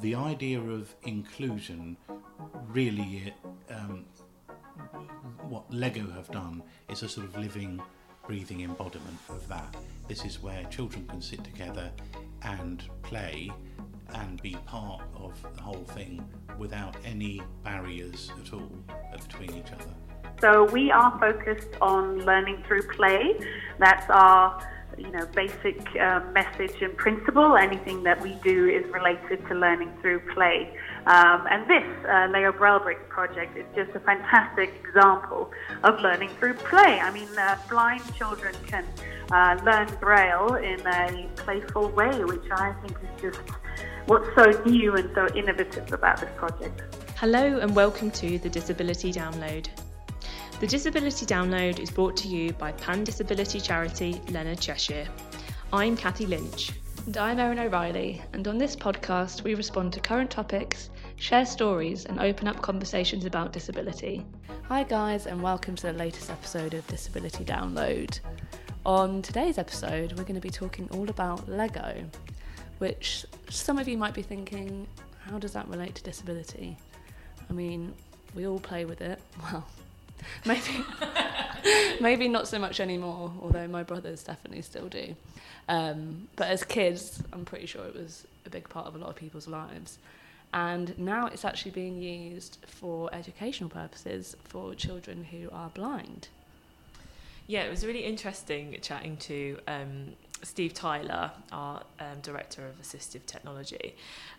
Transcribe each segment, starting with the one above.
the idea of inclusion really, um, what Lego have done is a sort of living, breathing embodiment of that. This is where children can sit together and play and be part of the whole thing without any barriers at all between each other. So we are focused on learning through play. That's our you know, basic uh, message and principle. Anything that we do is related to learning through play. Um, and this uh, Lego Braille Brick project is just a fantastic example of learning through play. I mean, uh, blind children can uh, learn Braille in a playful way, which I think is just what's so new and so innovative about this project. Hello, and welcome to the Disability Download. The Disability Download is brought to you by Pan Disability Charity Leonard Cheshire. I'm Kathy Lynch. And I'm Erin O'Reilly, and on this podcast, we respond to current topics, share stories, and open up conversations about disability. Hi, guys, and welcome to the latest episode of Disability Download. On today's episode, we're going to be talking all about Lego, which some of you might be thinking, how does that relate to disability? I mean, we all play with it. Well, maybe maybe not so much anymore although my brothers definitely still do. Um, but as kids i'm pretty sure it was a big part of a lot of people's lives. And now it's actually being used for educational purposes for children who are blind. Yeah it was really interesting chatting to um, steve tyler our um, director of assistive technology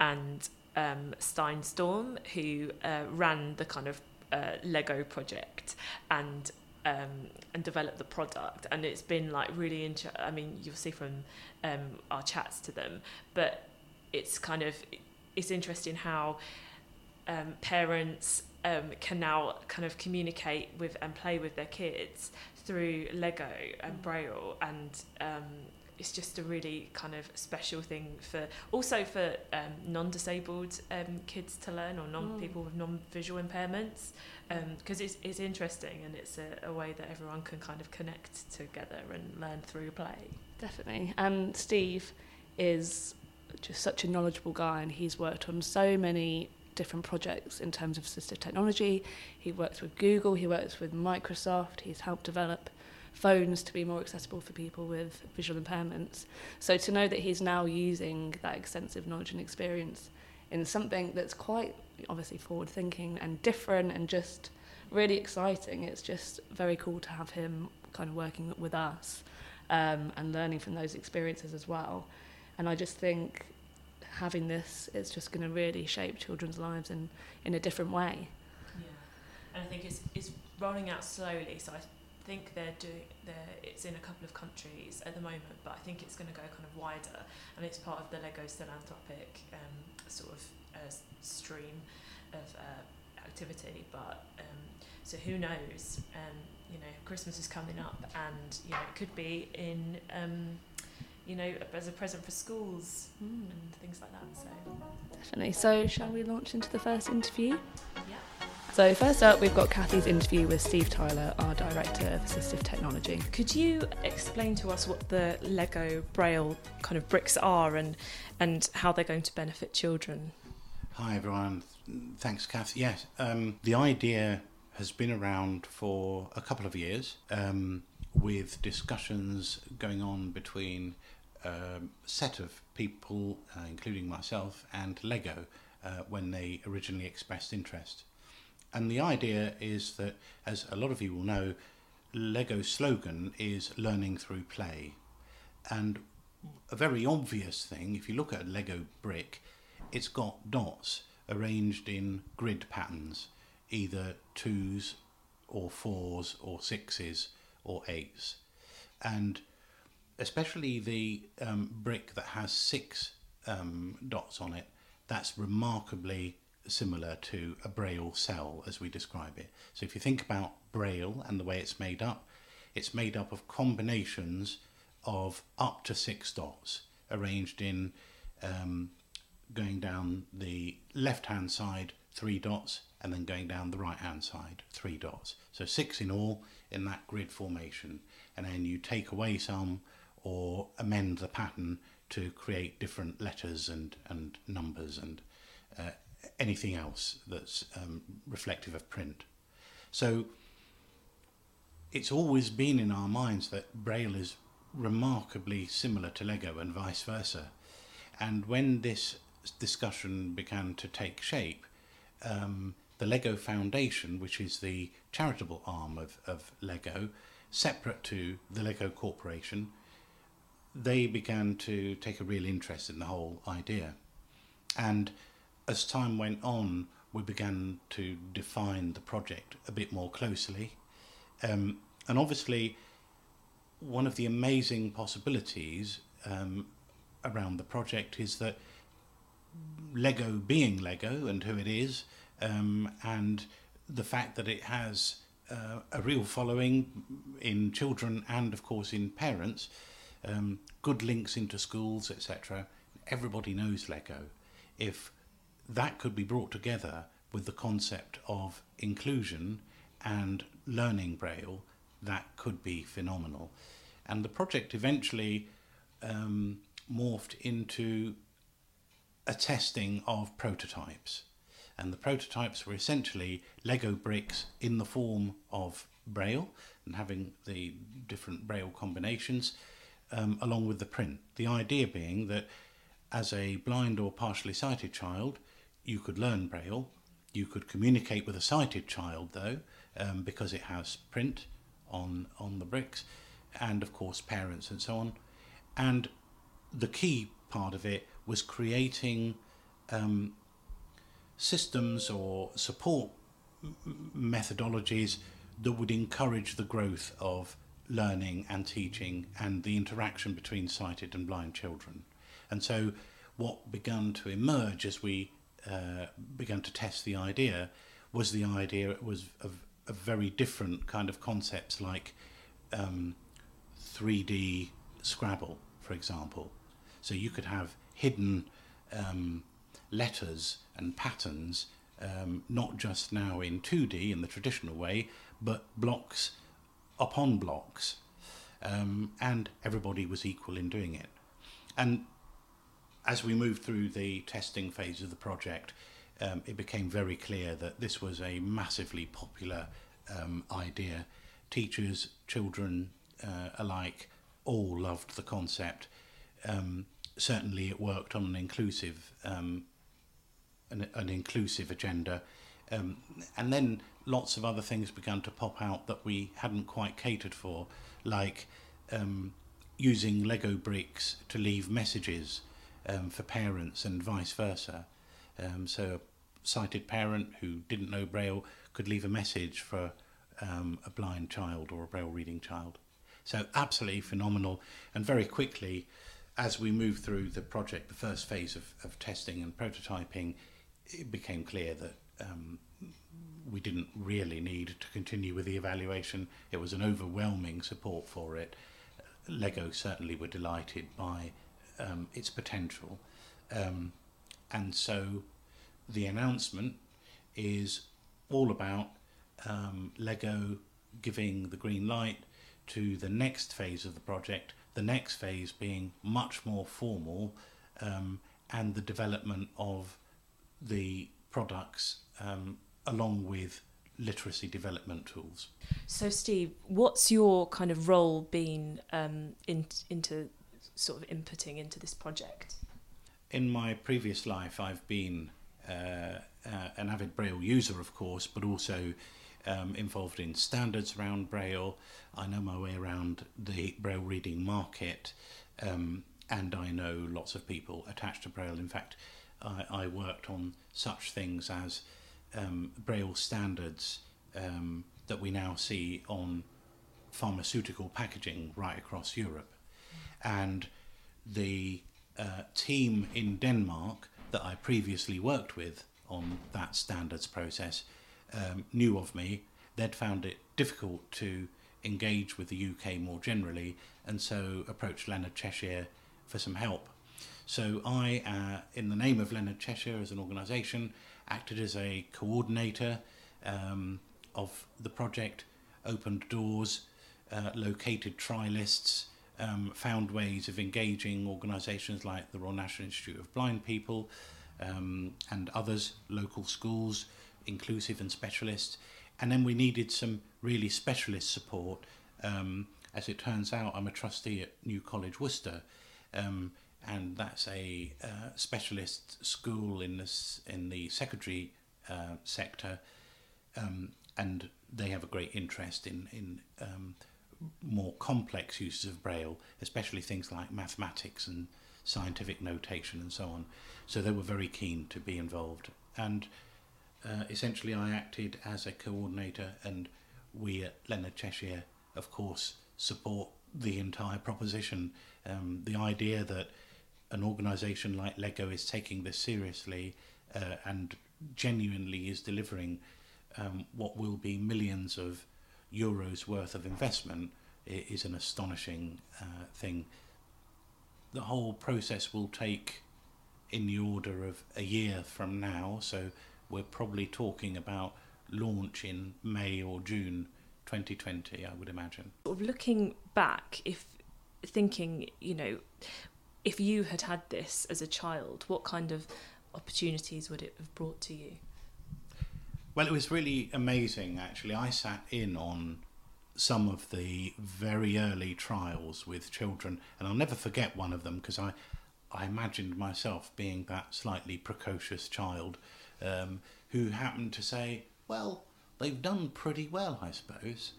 and um, Stine Storm, who uh, ran the kind of uh, Lego project and um, and develop the product. And it's been like really interesting. I mean, you'll see from um, our chats to them, but it's kind of it's interesting how um, parents um, can now kind of communicate with and play with their kids through Lego and Braille and um, it's just a really kind of special thing for also for um, non-disabled um, kids to learn or non mm. people with non-visual impairments because um, it's, it's interesting and it's a, a, way that everyone can kind of connect together and learn through play. Definitely. And steve is just such a knowledgeable guy and he's worked on so many different projects in terms of assistive technology. He works with google he works with microsoft he's helped develop phones to be more accessible for people with visual impairments. So to know that he's now using that extensive knowledge and experience in something that's quite obviously forward thinking and different and just really exciting, it's just very cool to have him kind of working with us um, and learning from those experiences as well. And I just think having this is just going to really shape children's lives in, in a different way. Yeah, and I think it's, it's rolling out slowly. So I think they're doing they're, it's in a couple of countries at the moment, but I think it's going to go kind of wider, and it's part of the Lego philanthropic um, sort of uh, stream of uh, activity. But um, so who knows? Um, you know, Christmas is coming up, and you know it could be in. Um, you know, as a present for schools mm. and things like that. So definitely. So, shall we launch into the first interview? Yeah. So, first up, we've got Kathy's interview with Steve Tyler, our Director of Assistive Technology. Could you explain to us what the Lego Braille kind of bricks are and, and how they're going to benefit children? Hi, everyone. Thanks, Kathy. Yes, um, the idea has been around for a couple of years um, with discussions going on between um, a set of people, uh, including myself, and Lego uh, when they originally expressed interest. And the idea is that, as a lot of you will know, Lego's slogan is learning through play. And a very obvious thing, if you look at a Lego brick, it's got dots arranged in grid patterns, either twos or fours or sixes or eights. And especially the um, brick that has six um, dots on it, that's remarkably similar to a braille cell as we describe it. So if you think about braille and the way it's made up, it's made up of combinations of up to six dots arranged in um, going down the left hand side, three dots, and then going down the right hand side, three dots. So six in all in that grid formation. And then you take away some or amend the pattern to create different letters and, and numbers and uh, anything else that's um, reflective of print. So it's always been in our minds that Braille is remarkably similar to Lego and vice versa. And when this discussion began to take shape, um, the Lego Foundation, which is the charitable arm of, of Lego, separate to the Lego Corporation, they began to take a real interest in the whole idea. And as time went on, we began to define the project a bit more closely. Um, and obviously, one of the amazing possibilities um, around the project is that Lego being Lego and who it is, um, and the fact that it has uh, a real following in children and, of course, in parents, um, good links into schools, etc. Everybody knows Lego. If that could be brought together with the concept of inclusion and learning Braille, that could be phenomenal. And the project eventually um, morphed into a testing of prototypes. And the prototypes were essentially Lego bricks in the form of Braille and having the different Braille combinations um, along with the print. The idea being that as a blind or partially sighted child, you could learn Braille. You could communicate with a sighted child, though, um, because it has print on on the bricks, and of course parents and so on. And the key part of it was creating um, systems or support methodologies that would encourage the growth of learning and teaching and the interaction between sighted and blind children. And so, what began to emerge as we uh, began to test the idea was the idea it was of, of very different kind of concepts like um, 3D Scrabble, for example. So you could have hidden um, letters and patterns, um, not just now in 2D in the traditional way, but blocks upon blocks, um, and everybody was equal in doing it. And as we moved through the testing phase of the project, um, it became very clear that this was a massively popular um, idea. Teachers, children uh, alike, all loved the concept. Um, certainly, it worked on an inclusive um, an, an inclusive agenda, um, and then lots of other things began to pop out that we hadn't quite catered for, like um, using Lego bricks to leave messages um, for parents and vice versa. Um, so, a sighted parent who didn't know Braille could leave a message for um, a blind child or a Braille reading child. So, absolutely phenomenal. And very quickly, as we moved through the project, the first phase of, of testing and prototyping, it became clear that um, we didn't really need to continue with the evaluation. It was an overwhelming support for it. Lego certainly were delighted by um, its potential. Um, and so the announcement is all about um, Lego giving the green light to the next phase of the project, the next phase being much more formal um, and the development of the products um, along with literacy development tools. So, Steve, what's your kind of role been um, in, into sort of inputting into this project? In my previous life, I've been uh, uh, an avid Braille user, of course, but also um, involved in standards around Braille. I know my way around the Braille reading market, um, and I know lots of people attached to Braille. In fact, I, I worked on such things as um, Braille standards um, that we now see on pharmaceutical packaging right across Europe. And the uh, team in Denmark that I previously worked with on that standards process um, knew of me. They'd found it difficult to engage with the UK more generally, and so approached Leonard Cheshire for some help. So I, uh, in the name of Leonard Cheshire as an organisation, acted as a coordinator um, of the project, opened doors, uh, located trialists, um, found ways of engaging organisations like the Royal National Institute of Blind People um, and others, local schools, inclusive and specialist. And then we needed some really specialist support. Um, as it turns out, I'm a trustee at New College Worcester, um, and that's a uh, specialist school in this in the secondary uh, sector, um, and they have a great interest in in um, more complex uses of Braille, especially things like mathematics and scientific notation and so on. So they were very keen to be involved. And uh, essentially, I acted as a coordinator, and we at Leonard Cheshire, of course, support the entire proposition. Um, the idea that an organisation like Lego is taking this seriously uh, and genuinely is delivering um, what will be millions of euros worth of investment is an astonishing uh, thing. The whole process will take in the order of a year from now, so we're probably talking about launch in May or June 2020, I would imagine. Looking back, if thinking, you know, if you had had this as a child, what kind of opportunities would it have brought to you? Well, it was really amazing, actually. I sat in on some of the very early trials with children, and I'll never forget one of them because I, I imagined myself being that slightly precocious child um, who happened to say, Well, they've done pretty well, I suppose.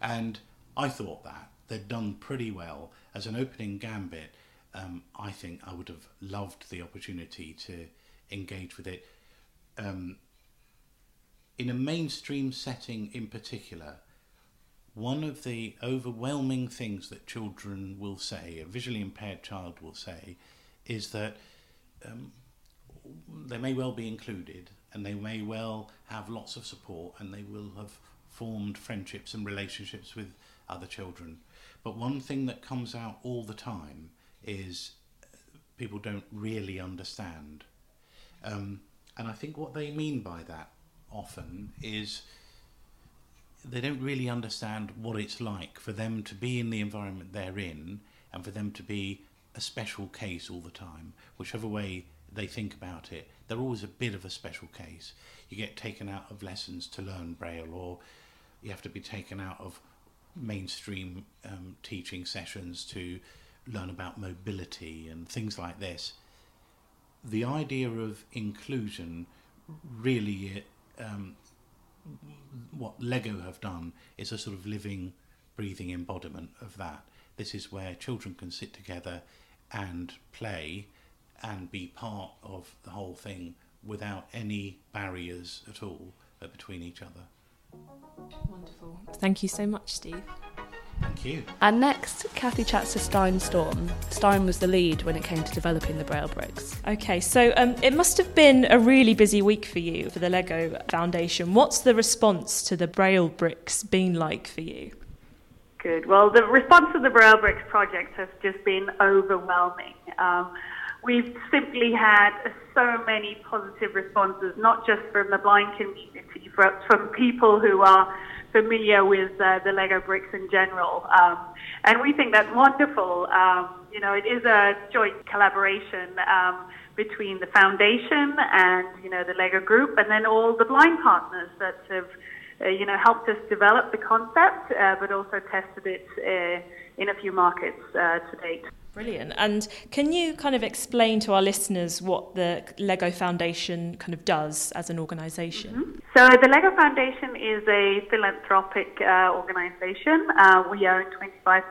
And I thought that they'd done pretty well as an opening gambit. Um, I think I would have loved the opportunity to engage with it. Um, in a mainstream setting in particular, one of the overwhelming things that children will say, a visually impaired child will say, is that um, they may well be included and they may well have lots of support and they will have formed friendships and relationships with other children. But one thing that comes out all the time is people don't really understand. Um, and I think what they mean by that often is they don't really understand what it's like for them to be in the environment they're in and for them to be a special case all the time, whichever way they think about it. They're always a bit of a special case. You get taken out of lessons to learn Braille, or you have to be taken out of mainstream um, teaching sessions to learn about mobility and things like this. The idea of inclusion really um, what Lego have done is a sort of living, breathing embodiment of that. This is where children can sit together and play and be part of the whole thing without any barriers at all uh, between each other. Wonderful. Thank you so much, Steve. Thank you. And next, Kathy chats to Stine Storm. Stine was the lead when it came to developing the Braille bricks. Okay, so um, it must have been a really busy week for you for the Lego Foundation. What's the response to the Braille bricks been like for you? Good. Well, the response to the Braille Bricks project has just been overwhelming. Um, we've simply had so many positive responses, not just from the blind community, but from people who are familiar with uh, the Lego bricks in general. Um, and we think that's wonderful. Um, you know, it is a joint collaboration um, between the foundation and, you know, the Lego group and then all the blind partners that have, uh, you know, helped us develop the concept, uh, but also tested it uh, in a few markets uh, to date. Brilliant. And can you kind of explain to our listeners what the Lego Foundation kind of does as an organization mm-hmm. So, the Lego Foundation is a philanthropic uh, organization. Uh, we own 25%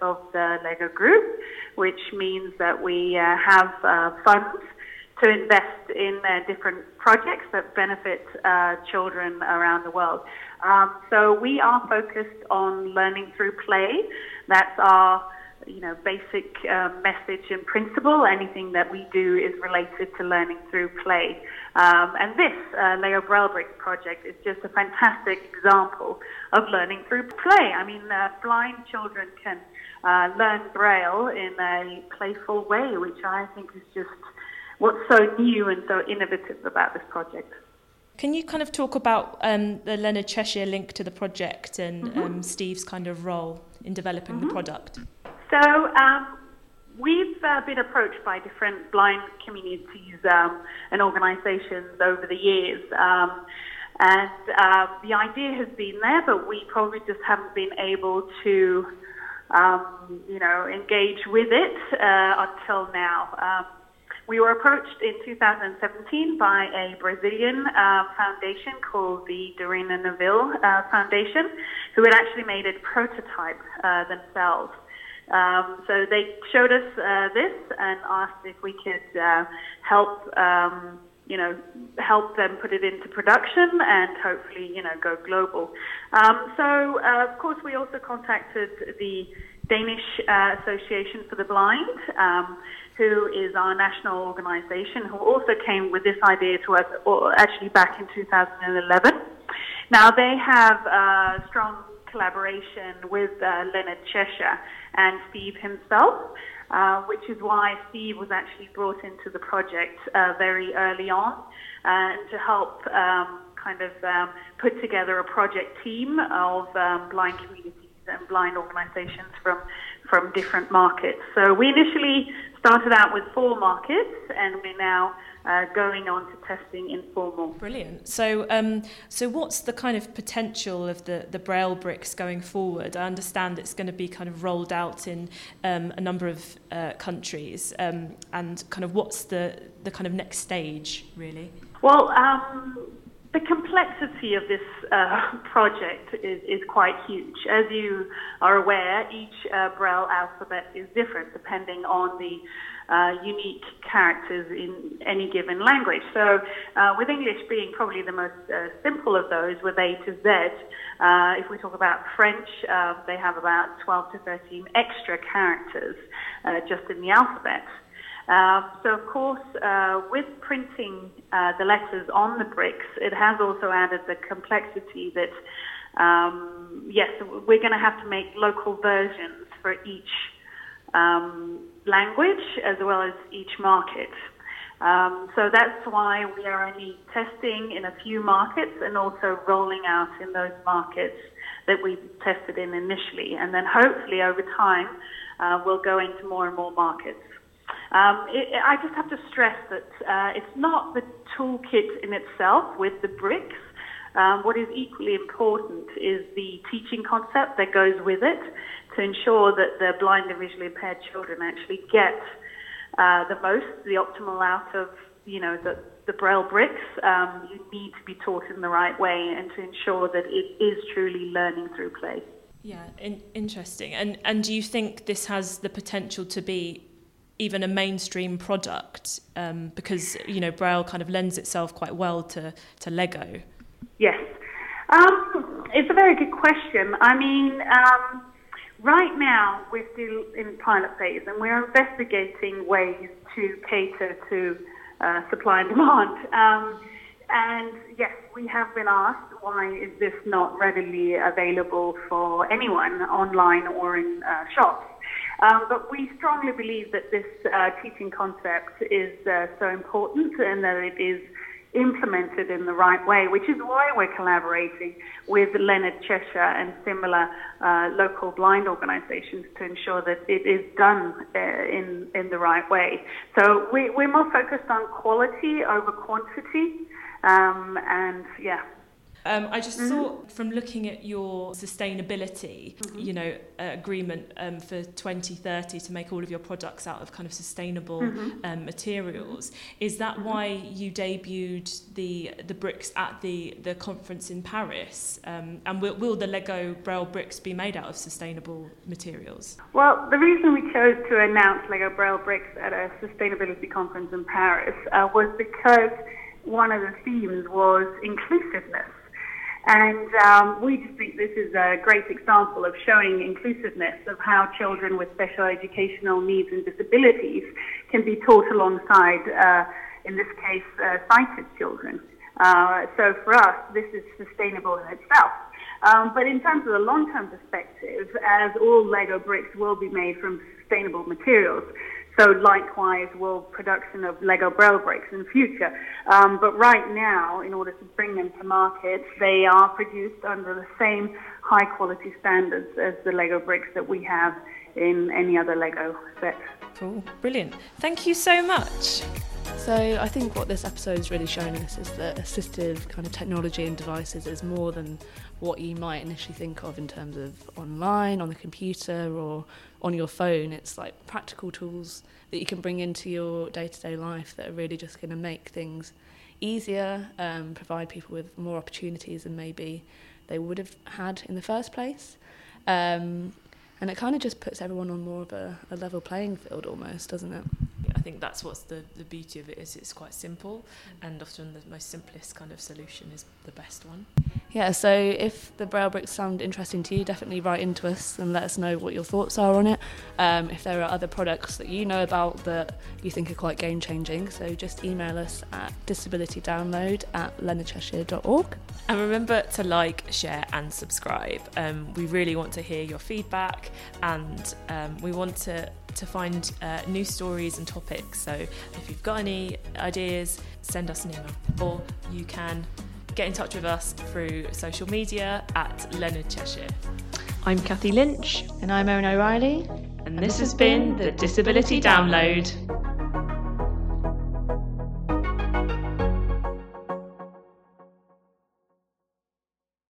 of the Lego Group, which means that we uh, have uh, funds to invest in uh, different projects that benefit uh, children around the world. Um, so, we are focused on learning through play. That's our you know, basic uh, message and principle. Anything that we do is related to learning through play. Um, and this uh, Lego Braille project is just a fantastic example of learning through play. I mean, uh, blind children can uh, learn Braille in a playful way, which I think is just what's so new and so innovative about this project. Can you kind of talk about um, the Leonard Cheshire link to the project and mm-hmm. um, Steve's kind of role in developing mm-hmm. the product? So um, we've uh, been approached by different blind communities um, and organisations over the years. Um, and uh, the idea has been there, but we probably just haven't been able to, um, you know, engage with it uh, until now. Um, we were approached in 2017 by a Brazilian uh, foundation called the Dorina Nowill uh, Foundation, who had actually made a prototype uh, themselves. Um, so they showed us uh, this and asked if we could uh, help, um, you know, help them put it into production and hopefully, you know, go global. Um, so uh, of course we also contacted the Danish uh, Association for the Blind, um, who is our national organisation, who also came with this idea to us, actually back in 2011. Now they have a strong collaboration with uh, Leonard Cheshire and Steve himself, uh, which is why Steve was actually brought into the project uh, very early on uh, to help um, kind of um, put together a project team of um, blind communities and blind organizations from, from different markets. So we initially started out with four markets and we're now uh, going on to testing informal. Brilliant. So, um, so what's the kind of potential of the, the Braille bricks going forward? I understand it's going to be kind of rolled out in um, a number of uh, countries, um, and kind of what's the, the kind of next stage, really? Well, um, the complexity of this uh, project is, is quite huge. As you are aware, each uh, Braille alphabet is different depending on the uh, unique characters in any given language. So, uh, with English being probably the most uh, simple of those, with A to Z, uh, if we talk about French, uh, they have about 12 to 13 extra characters just in the alphabet. Uh, so, of course, uh, with printing uh, the letters on the bricks, it has also added the complexity that, um, yes, we're going to have to make local versions for each um, language as well as each market. Um, so that's why we are only testing in a few markets and also rolling out in those markets that we tested in initially. And then hopefully over time, uh, we'll go into more and more markets. Um, it, I just have to stress that uh, it's not the toolkit in itself with the bricks. Um, what is equally important is the teaching concept that goes with it to ensure that the blind and visually impaired children actually get uh, the most, the optimal out of, you know, the, the Braille bricks. Um, you need to be taught in the right way and to ensure that it is truly learning through play. Yeah, in, interesting. And and do you think this has the potential to be even a mainstream product um, because you know Braille kind of lends itself quite well to to Lego. Yes, um, it's a very good question. I mean, um, right now we're still in pilot phase and we're investigating ways to cater to uh, supply and demand. Um, and yes, we have been asked why is this not readily available for anyone online or in uh, shops. Um, but we strongly believe that this uh, teaching concept is uh, so important and that it is implemented in the right way, which is why we're collaborating with Leonard Cheshire and similar uh, local blind organisations to ensure that it is done uh, in in the right way. So we, we're more focused on quality over quantity, um, and yeah, um, I just mm-hmm. thought from looking at your sustainability, mm-hmm. you know, uh, agreement um, for 2030 to make all of your products out of kind of sustainable mm-hmm. um, materials, is that mm-hmm. why you debuted the the bricks at the the conference in Paris? Um, and will, will the Lego Braille bricks be made out of sustainable materials? Well, the reason we chose to announce Lego Braille bricks at a sustainability conference in Paris uh, was because one of the themes was inclusiveness. And um, we just think this is a great example of showing inclusiveness of how children with special educational needs and disabilities can be taught alongside, uh, in this case, uh, sighted children. Uh, so for us, this is sustainable in itself. Um, but in terms of the long-term perspective, as all Lego bricks will be made from sustainable materials, so likewise will production of Lego Braille bricks in the future. Um, but right now, in order to bring them to market, they are produced under the same high quality standards as the Lego bricks that we have in any other Lego set. Brilliant. Thank you so much. So I think what this episode is really showing us is that assistive kind of technology and devices is more than what you might initially think of in terms of online, on the computer, or on your phone. It's like practical tools that you can bring into your day to day life that are really just going to make things easier, um, provide people with more opportunities than maybe they would have had in the first place. Um, and it kind of just puts everyone on more of a, a level playing field almost, doesn't it? I think that's what's the, the beauty of it is it's quite simple and often the most simplest kind of solution is the best one. Yeah, so if the Braille bricks sound interesting to you, definitely write into us and let us know what your thoughts are on it. Um, if there are other products that you know about that you think are quite game changing, so just email us at disabilitydownload at leonardcheshire.org. And remember to like, share, and subscribe. Um, we really want to hear your feedback and um, we want to to find uh, new stories and topics. So if you've got any ideas, send us an email or you can get in touch with us through social media at Leonard Cheshire. I'm Kathy Lynch. And I'm Owen O'Reilly. And this has been the Disability Download.